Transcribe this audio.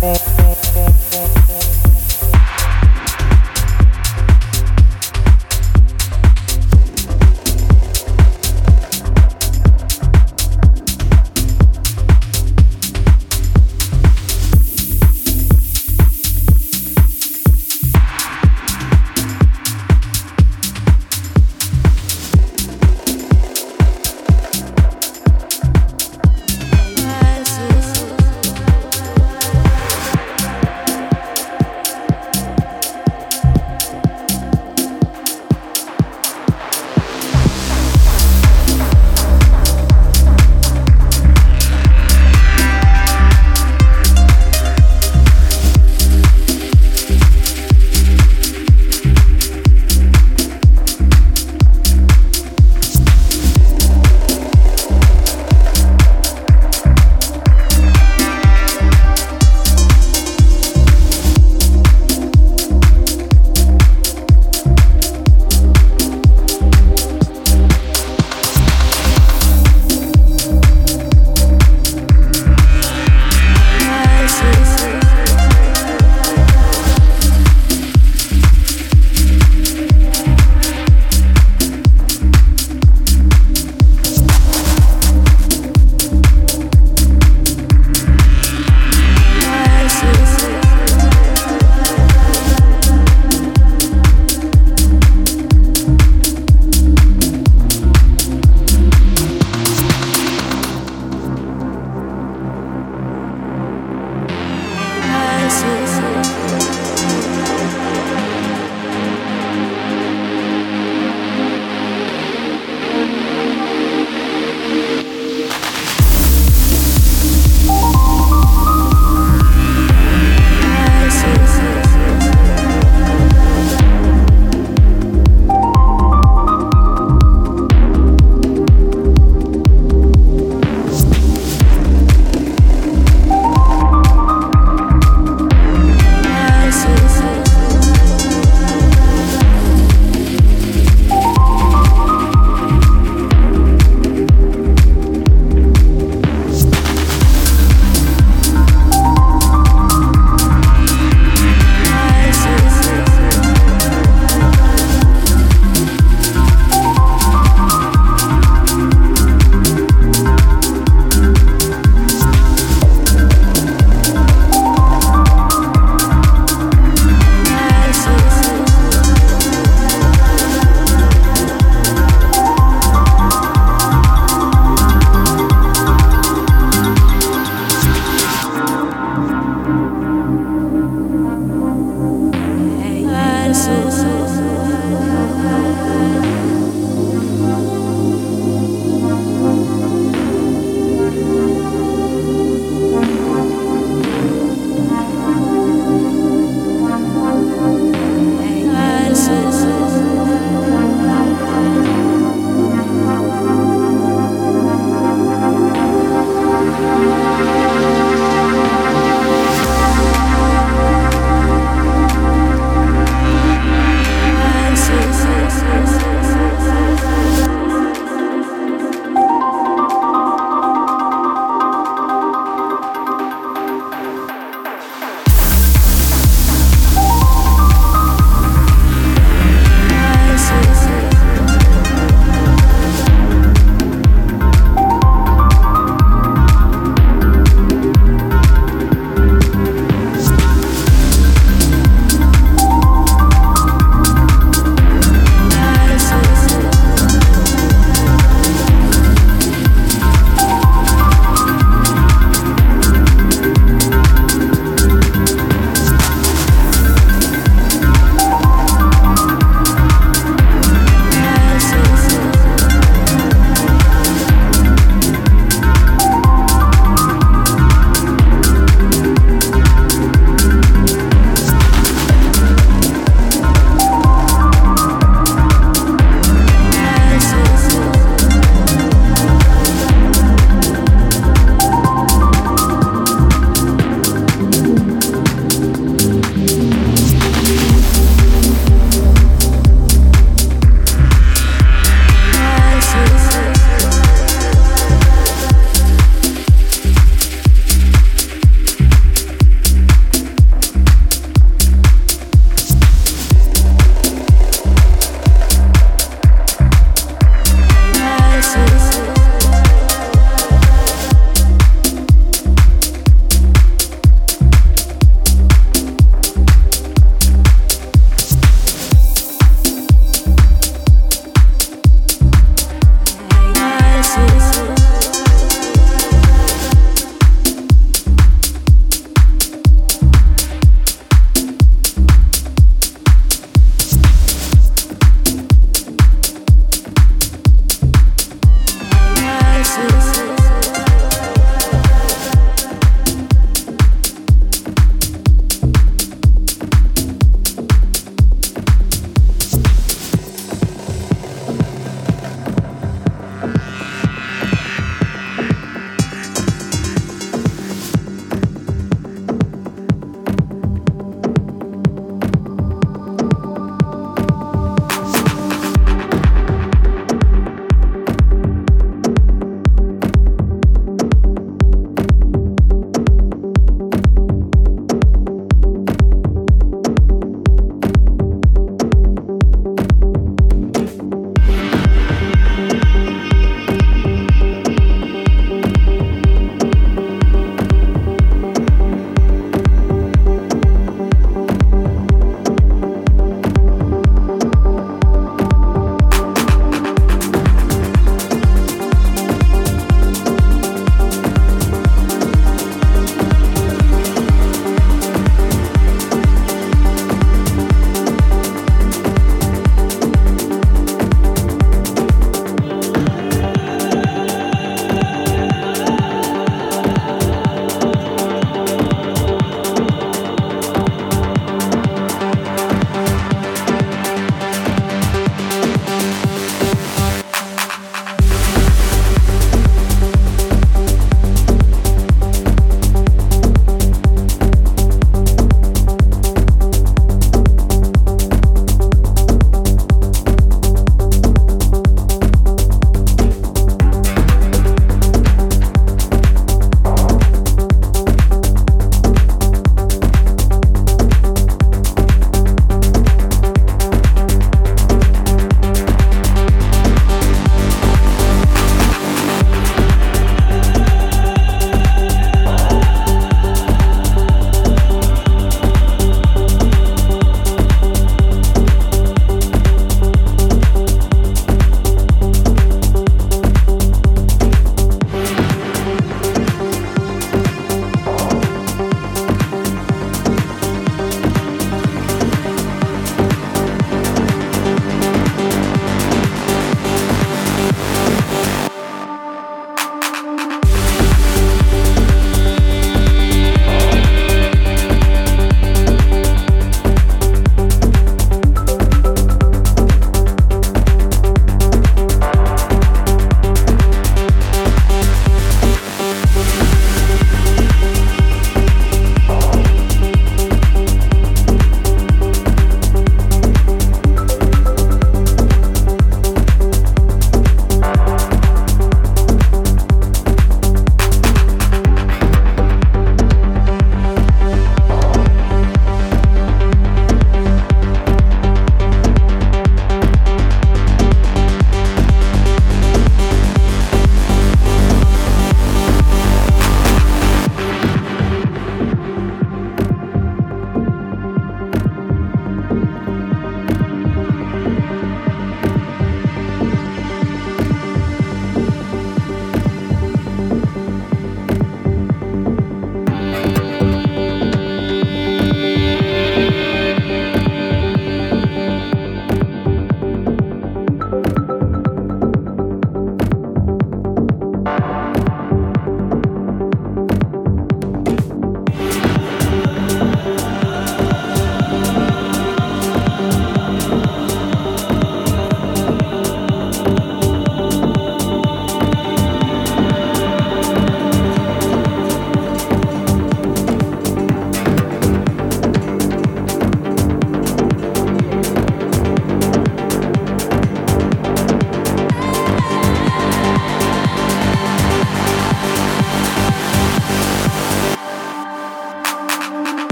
Bye.